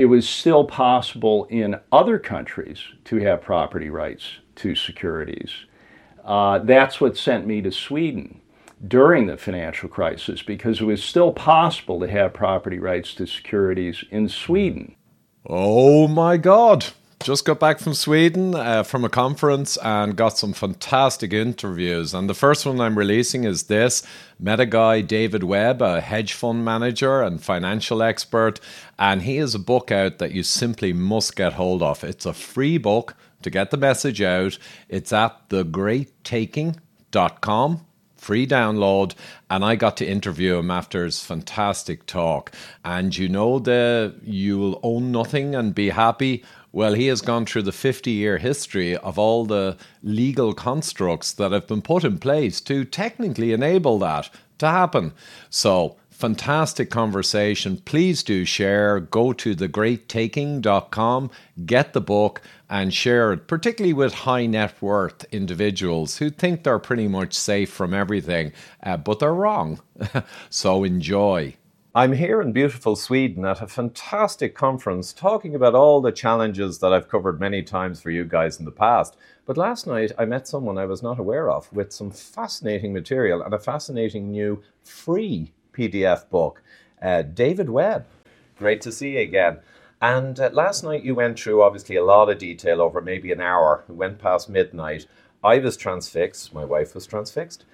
it was still possible in other countries to have property rights to securities. Uh, that's what sent me to Sweden during the financial crisis because it was still possible to have property rights to securities in Sweden. Oh my God. Just got back from Sweden uh, from a conference and got some fantastic interviews. And the first one I'm releasing is this met a guy, David Webb, a hedge fund manager and financial expert. And he has a book out that you simply must get hold of. It's a free book to get the message out. It's at thegreattaking.com free download and I got to interview him after his fantastic talk and you know the you'll own nothing and be happy well, he has gone through the 50 year history of all the legal constructs that have been put in place to technically enable that to happen. So, fantastic conversation. Please do share. Go to thegreattaking.com, get the book, and share it, particularly with high net worth individuals who think they're pretty much safe from everything, uh, but they're wrong. so, enjoy. I'm here in beautiful Sweden at a fantastic conference talking about all the challenges that I've covered many times for you guys in the past. But last night I met someone I was not aware of with some fascinating material and a fascinating new free PDF book. Uh, David Webb, great to see you again. And uh, last night you went through obviously a lot of detail over maybe an hour. We went past midnight. I was transfixed, my wife was transfixed.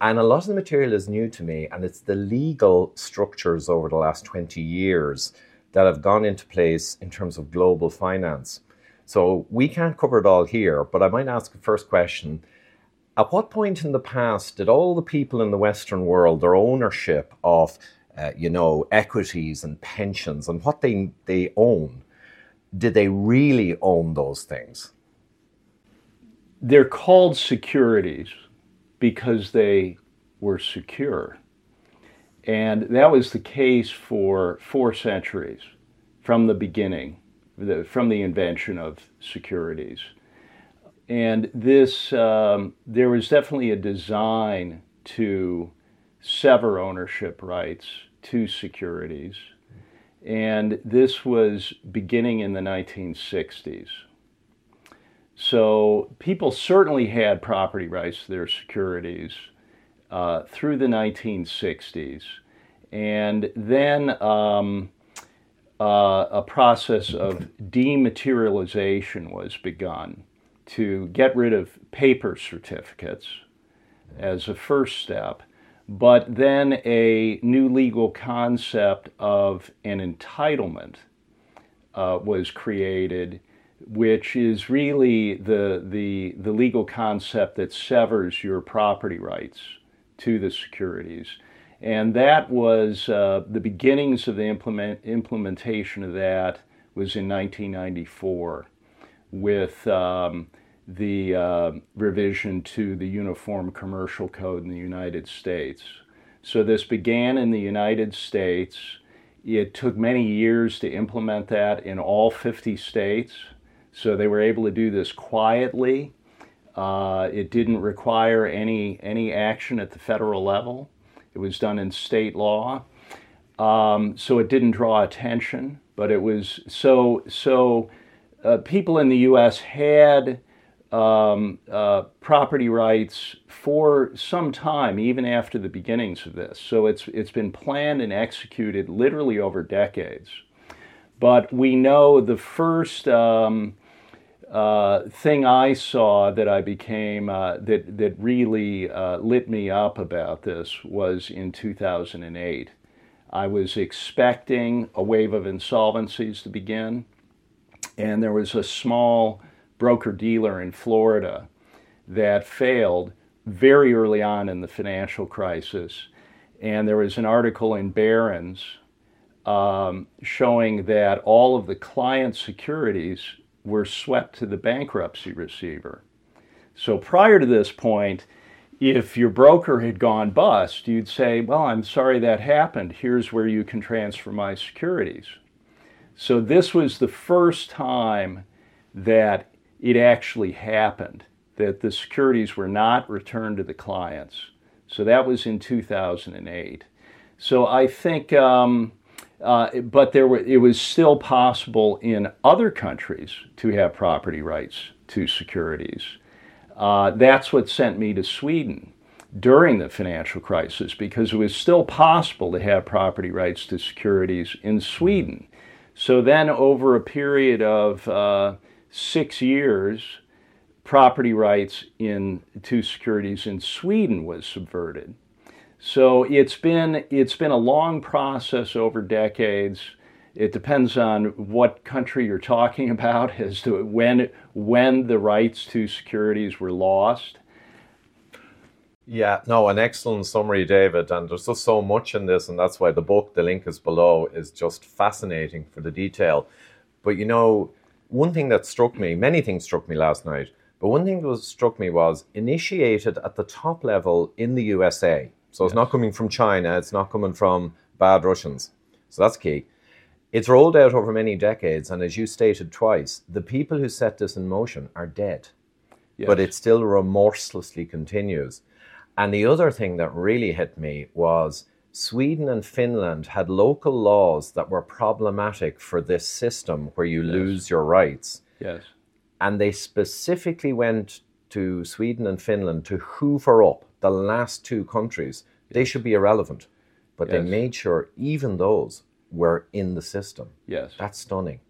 And a lot of the material is new to me, and it's the legal structures over the last 20 years that have gone into place in terms of global finance. So we can't cover it all here, but I might ask the first question. At what point in the past did all the people in the Western world, their ownership of, uh, you know, equities and pensions and what they, they own, did they really own those things? They're called securities because they were secure. And that was the case for four centuries from the beginning, the, from the invention of securities. And this, um, there was definitely a design to sever ownership rights to securities. And this was beginning in the 1960s. So people certainly had property rights to their securities uh, through the 1960s. And then um, uh, a process of dematerialization was begun to get rid of paper certificates as a first step, but then a new legal concept of an entitlement uh, was created which is really the, the, the legal concept that severs your property rights to the securities. And that was uh, the beginnings of the implement, implementation of that was in 1994 with um, the uh, revision to the Uniform Commercial Code in the United States. So this began in the United States. It took many years to implement that in all 50 states. So they were able to do this quietly. Uh, it didn't require any any action at the federal level. It was done in state law, um, so it didn't draw attention. But it was so so. Uh, people in the U.S. had um, uh, property rights for some time, even after the beginnings of this. So it's it's been planned and executed literally over decades. But we know the first. Um, uh, thing I saw that I became uh, that that really uh, lit me up about this was in 2008. I was expecting a wave of insolvencies to begin, and there was a small broker dealer in Florida that failed very early on in the financial crisis, and there was an article in Barron's um, showing that all of the client securities were swept to the bankruptcy receiver. So prior to this point, if your broker had gone bust, you'd say, Well, I'm sorry that happened. Here's where you can transfer my securities. So this was the first time that it actually happened, that the securities were not returned to the clients. So that was in 2008. So I think um, uh, but there were, it was still possible in other countries to have property rights to securities. Uh, that's what sent me to Sweden during the financial crisis because it was still possible to have property rights to securities in Sweden. So then, over a period of uh, six years, property rights in to securities in Sweden was subverted. So it's been it's been a long process over decades. It depends on what country you're talking about as to when when the rights to securities were lost. Yeah, no, an excellent summary, David. And there's just so much in this, and that's why the book, the link is below, is just fascinating for the detail. But you know, one thing that struck me, many things struck me last night, but one thing that was, struck me was initiated at the top level in the USA. So it's yes. not coming from China, it's not coming from bad Russians. So that's key. It's rolled out over many decades, and as you stated twice, the people who set this in motion are dead. Yes. But it still remorselessly continues. And the other thing that really hit me was Sweden and Finland had local laws that were problematic for this system where you yes. lose your rights. Yes. And they specifically went to Sweden and Finland to hoover up the last two countries. They should be irrelevant. But yes. they made sure even those were in the system. Yes. That's stunning.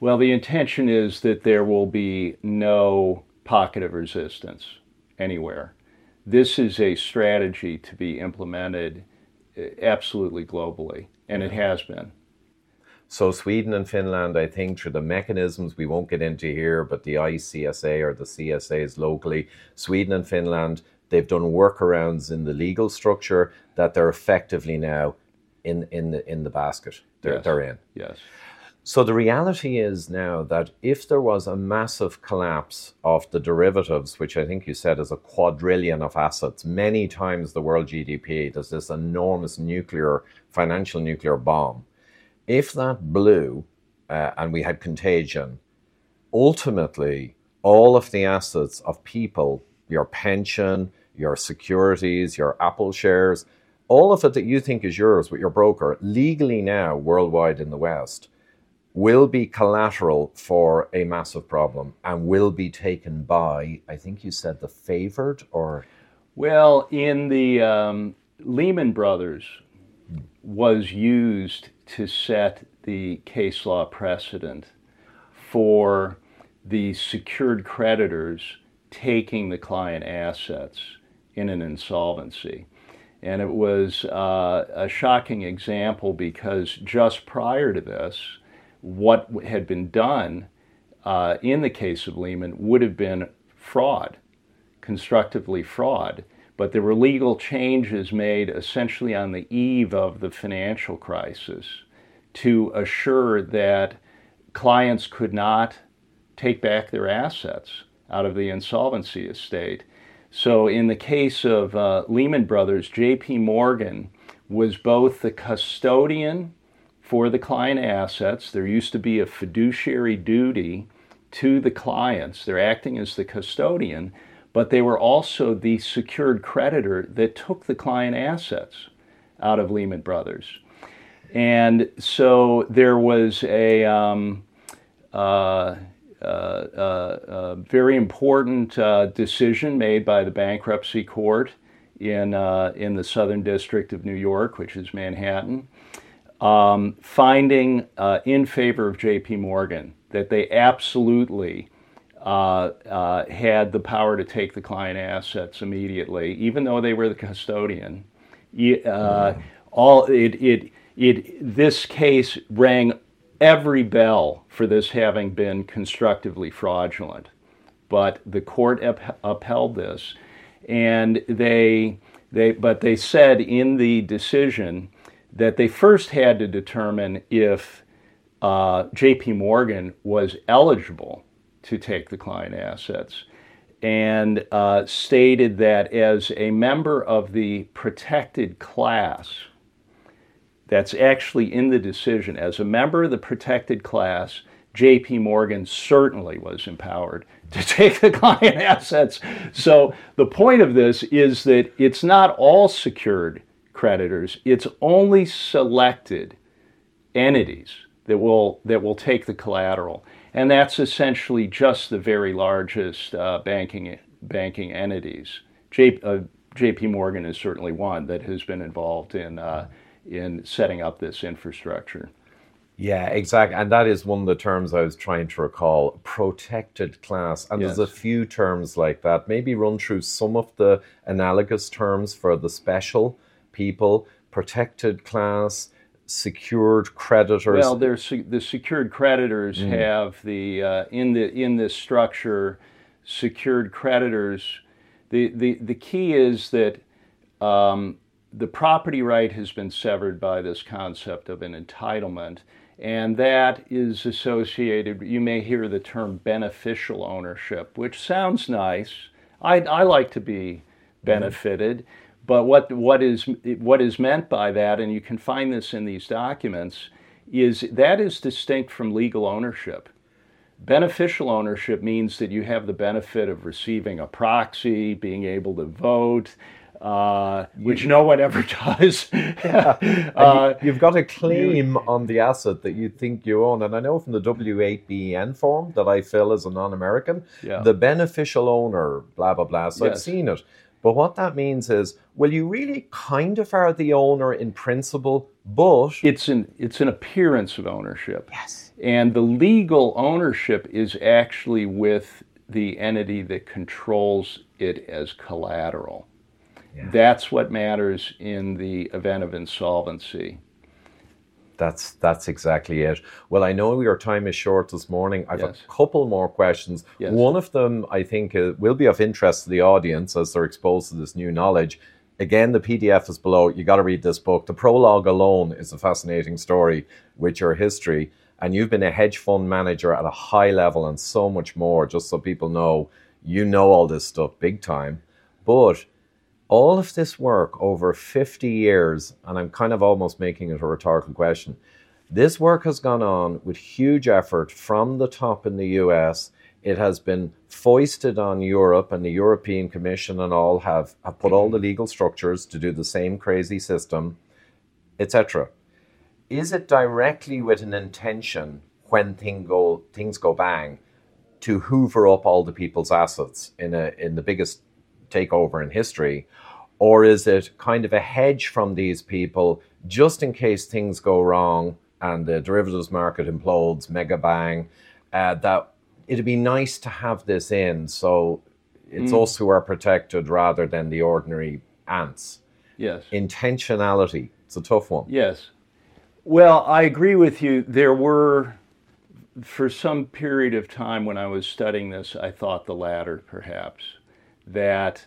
Well, the intention is that there will be no pocket of resistance anywhere this is a strategy to be implemented uh, absolutely globally, and it has been. So Sweden and Finland, I think, through the mechanisms we won't get into here, but the ICSD or the CSDs locally, Sweden and Finland, they've done workarounds in the legal structure that they're effectively now in in the in the basket. They're yes. they're in. Yes. So the reality is now that if there was a massive collapse of the derivatives, which I think you said is a quadrillion of assets, many times the world GDP, there's this enormous nuclear, financial nuclear bomb. If that blew uh, and we had contagion, ultimately all of the assets of people, your pension, your securities, your Apple shares, all of it that you think is yours with your broker, legally now worldwide in the West, will be collateral for a massive problem and will be taken by, I think you said the favored or? Well, in the um, Lehman Brothers was used to set the case law precedent for the secured creditors taking the client assets in an insolvency. And it was uh, a shocking example because just prior to this, what had been done uh, in the case of Lehman would have been fraud, constructively fraud. But there were legal changes made essentially on the eve of the financial crisis to assure that clients could not take back their assets out of the insolvency estate. So, in the case of uh, Lehman Brothers, JP Morgan was both the custodian for the client assets. There used to be a fiduciary duty to the clients. They're acting as the custodian, but they were also the secured creditor that took the client assets out of Lehman Brothers. And so there was a um, uh, very important uh, decision made by the bankruptcy court in, uh, in the Southern District of New York, which is Manhattan, um, finding uh, in favor of JP Morgan that they absolutely uh, uh, had the power to take the client assets immediately, even though they were the custodian. Uh, all it, it, it, this case rang every bell for this having been constructively fraudulent, but the court up, upheld this, and they, they, but they said in the decision that they first had to determine if uh, JP Morgan was eligible to take the client assets and uh, stated that as a member of the protected class, that's actually in the decision, as a member of the protected class, JP Morgan certainly was empowered to take the client assets. So the point of this is that it's not all secured creditors. It's only selected entities that will that will take the collateral, and that's essentially just the very largest uh, banking banking entities. J, uh, J.P. Morgan is certainly one that has been involved in uh, in setting up this infrastructure. Yeah, exactly. And that is one of the terms I was trying to recall protected class. And yes. there's a few terms like that. Maybe run through some of the analogous terms for the special people protected class, secured creditors. Well, there's the secured creditors mm. have the uh, in the in this structure, secured creditors. The the the key is that um, the property right has been severed by this concept of an entitlement, and that is associated. You may hear the term beneficial ownership, which sounds nice. I I like to be benefited. Mm. But what, what, is, what is meant by that, and you can find this in these documents, is that is distinct from legal ownership. Beneficial ownership means that you have the benefit of receiving a proxy, being able to vote, uh, which no one ever does. uh, you, have got a claim on the asset that you think you own. And I know from the W8BEN form that I fill as a non American, yeah. the beneficial owner, blah, blah, blah. So yes. I've seen it. But what that means is, well, you really kind of are the owner in principle, but it's an it's an appearance of ownership. Yes. And the legal ownership is actually with the entity that controls it as collateral. Yeah. That's what matters in the event of insolvency. That's that's exactly it. Well, I know your time is short this morning. I've yes. a couple more questions. Yes. One of them I think uh, will be of interest to the audience as they're exposed to this new knowledge. Again, the PDF is below. You got to read this book. The prologue alone is a fascinating story with your history, and you've been a hedge fund manager at a high level and so much more. Just so people know, you know all this stuff big time. But all of this work over 50 years, and I'm kind of almost making it a rhetorical question. This work has gone on with huge effort from the top in the US. It has been foisted on Europe, and the European Commission and all have, have put all the legal structures to do the same crazy system, etc. Is it directly with an intention when thing go, things go bang to hoover up all the people's assets in, a, in the biggest takeover in history? Or is it kind of a hedge from these people just in case things go wrong and the derivatives market implodes, mega bang, uh, that it'd be nice to have this in so it's mm. us who are protected rather than the ordinary ants. Yes. Intentionality. It's a tough one. Yes. Well, I agree with you. There were, for some period of time when I was studying this, I thought the latter, perhaps, that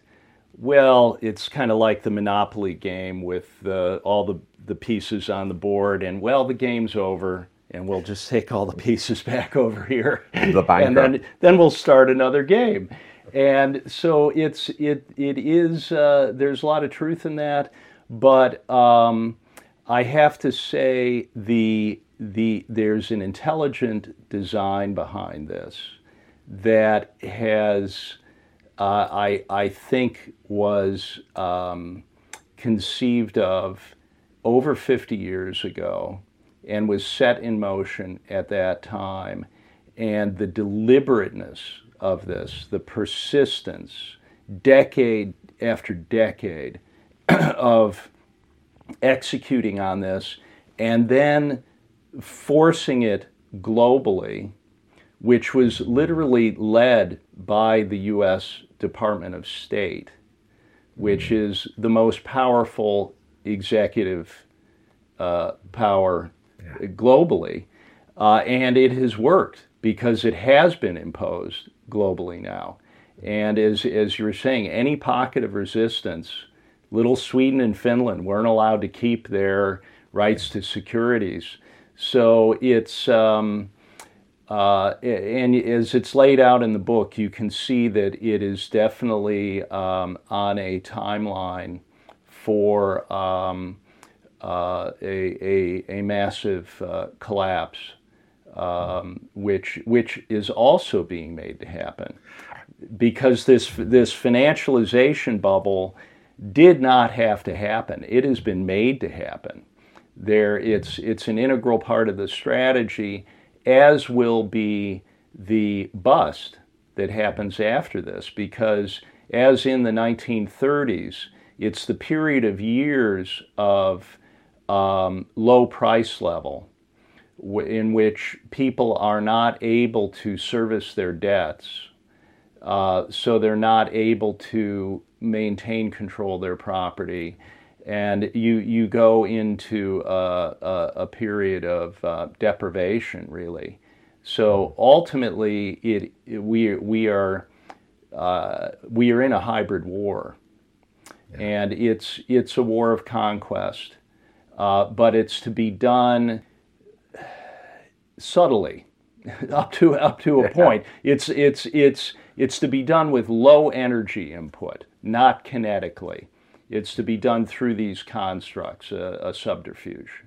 well, it's kind of like the Monopoly game with the, all the, the pieces on the board, and well, the game's over, and we'll just take all the pieces back over here, the and then then we'll start another game. And so it's it it is uh, there's a lot of truth in that, but um, I have to say the the there's an intelligent design behind this that has uh, I, I think was um, conceived of over 50 years ago and was set in motion at that time. And the deliberateness of this, the persistence, decade after decade of executing on this, and then forcing it globally, which was literally led by the US Department of State, which mm-hmm. is the most powerful executive uh, power yeah. globally. Uh, and it has worked because it has been imposed globally now. And as, as you were saying, any pocket of resistance, little Sweden and Finland weren't allowed to keep their rights to securities. So it's, um, uh, and as it's laid out in the book, you can see that it is definitely um, on a timeline for um, uh, a, a, a, massive uh, collapse, um, which, which is also being made to happen. Because this, this financialization bubble did not have to happen, it has been made to happen. There, it's it's an integral part of the strategy, as will be the bust that happens after this, because as in the 1930s, it's the period of years of um, low price level in which people are not able to service their debts, uh, so they're not able to maintain control of their property. And you, you go into a, a, a period of uh, deprivation, really. So ultimately, it, it we, we, are, uh, we are in a hybrid war. Yeah. And it's, it's a war of conquest, uh, but it's to be done subtly up to up to a point. It's it's it's it's to be done with low energy input, not kinetically. It's to be done through these constructs, a, a subterfuge.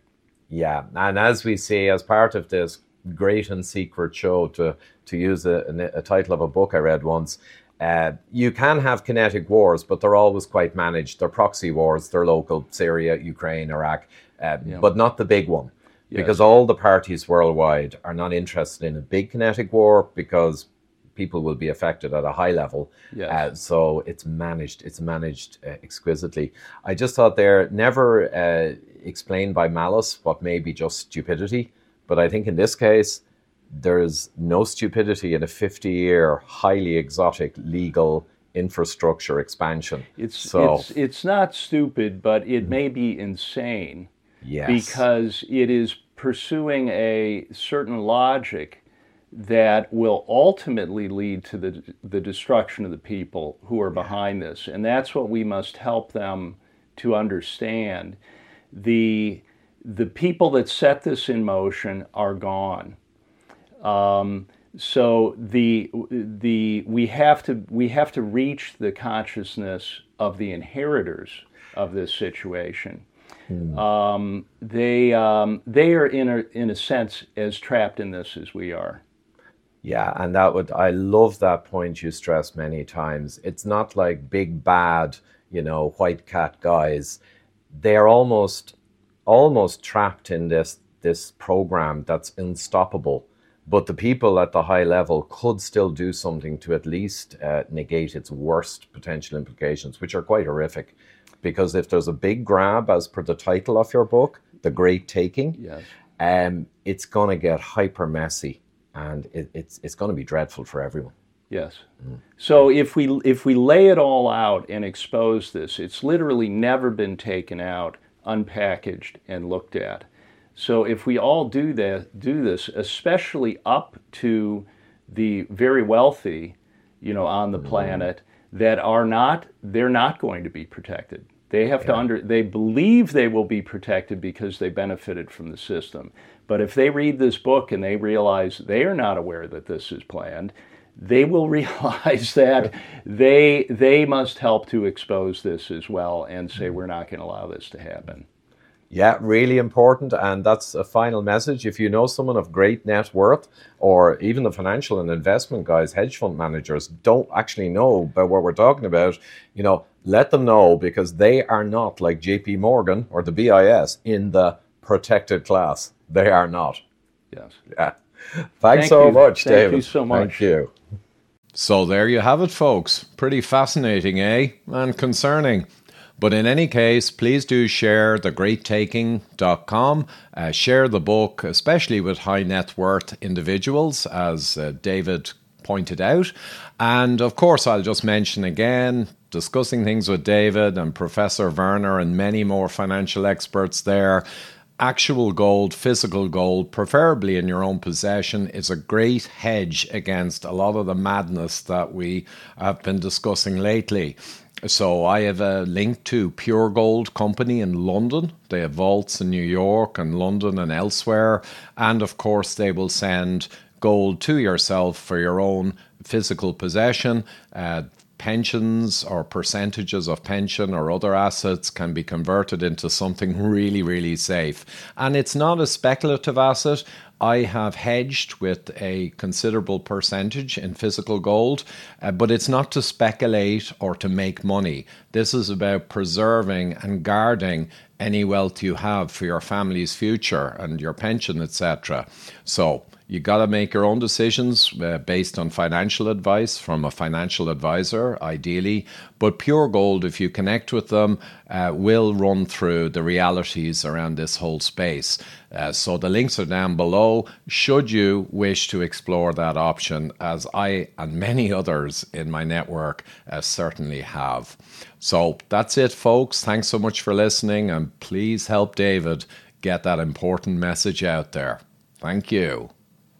Yeah, and as we see, as part of this great and secret show, to to use a, a title of a book I read once, uh, you can have kinetic wars, but they're always quite managed. They're proxy wars. They're local, Syria, Ukraine, Iraq, uh, yeah. but not the big one. Yes. Because all the parties worldwide are not interested in a big kinetic war because people will be affected at a high level. Yes. Uh, so it's managed. It's managed uh, exquisitely. I just thought there never uh, explained by malice what may be just stupidity, but I think in this case there's no stupidity in a 50-year highly exotic legal infrastructure expansion. It's so, it's it's not stupid, but it may be insane Yes. Because it is pursuing a certain logic that will ultimately lead to the, the destruction of the people who are behind this. And that's what we must help them to understand. The, the people that set this in motion are gone. Um, so the, the, we, have to, we have to reach the consciousness of the inheritors of this situation. Hmm. Um, they um, they are in a in a sense as trapped in this as we are. Yeah, and that would I love that point you stress many times. It's not like big bad, you know, white cat guys. They're almost almost trapped in this this program that's unstoppable. But the people at the high level could still do something to at least uh, negate its worst potential implications, which are quite horrific because if there's a big grab, as per the title of your book, The Great Taking, yes. um, it's going to get hyper messy and it, it's, it's going to be dreadful for everyone. Yes. Mm. So if we if we lay it all out and expose this, it's literally never been taken out, unpackaged, and looked at. So if we all do that, do this, especially up to the very wealthy, you know, on the mm. planet, that are not they're not going to be protected. They have yeah. to under they believe they will be protected because they benefited from the system. But if they read this book and they realize they are not aware that this is planned, they will realize that they they must help to expose this as well and say mm. we're not going to allow this to happen. Yeah, really important. And that's a final message. If you know someone of great net worth, or even the financial and investment guys, hedge fund managers, don't actually know about what we're talking about, you know, let them know because they are not like JP Morgan or the BIS in the protected class. They are not. Yes. Yeah. Thanks Thank so you. much, Thank David. Thank you so much. Thank you. So there you have it, folks. Pretty fascinating, eh? And concerning. But in any case, please do share thegreattaking.com. Uh, share the book, especially with high net worth individuals, as uh, David pointed out. And of course, I'll just mention again discussing things with David and Professor Werner and many more financial experts there. Actual gold, physical gold, preferably in your own possession, is a great hedge against a lot of the madness that we have been discussing lately. So I have a link to Pure Gold Company in London. They have vaults in New York and London and elsewhere. And of course, they will send gold to yourself for your own physical possession. Uh, pensions or percentages of pension or other assets can be converted into something really, really safe. And it's not a speculative asset. I have hedged with a considerable percentage in physical gold, uh, but it's not to speculate or to make money. This is about preserving and guarding any wealth you have for your family's future and your pension, etc. So, you got to make your own decisions uh, based on financial advice from a financial advisor, ideally. But Pure Gold, if you connect with them, uh, will run through the realities around this whole space. Uh, so the links are down below. Should you wish to explore that option, as I and many others in my network uh, certainly have. So that's it, folks. Thanks so much for listening, and please help David get that important message out there. Thank you.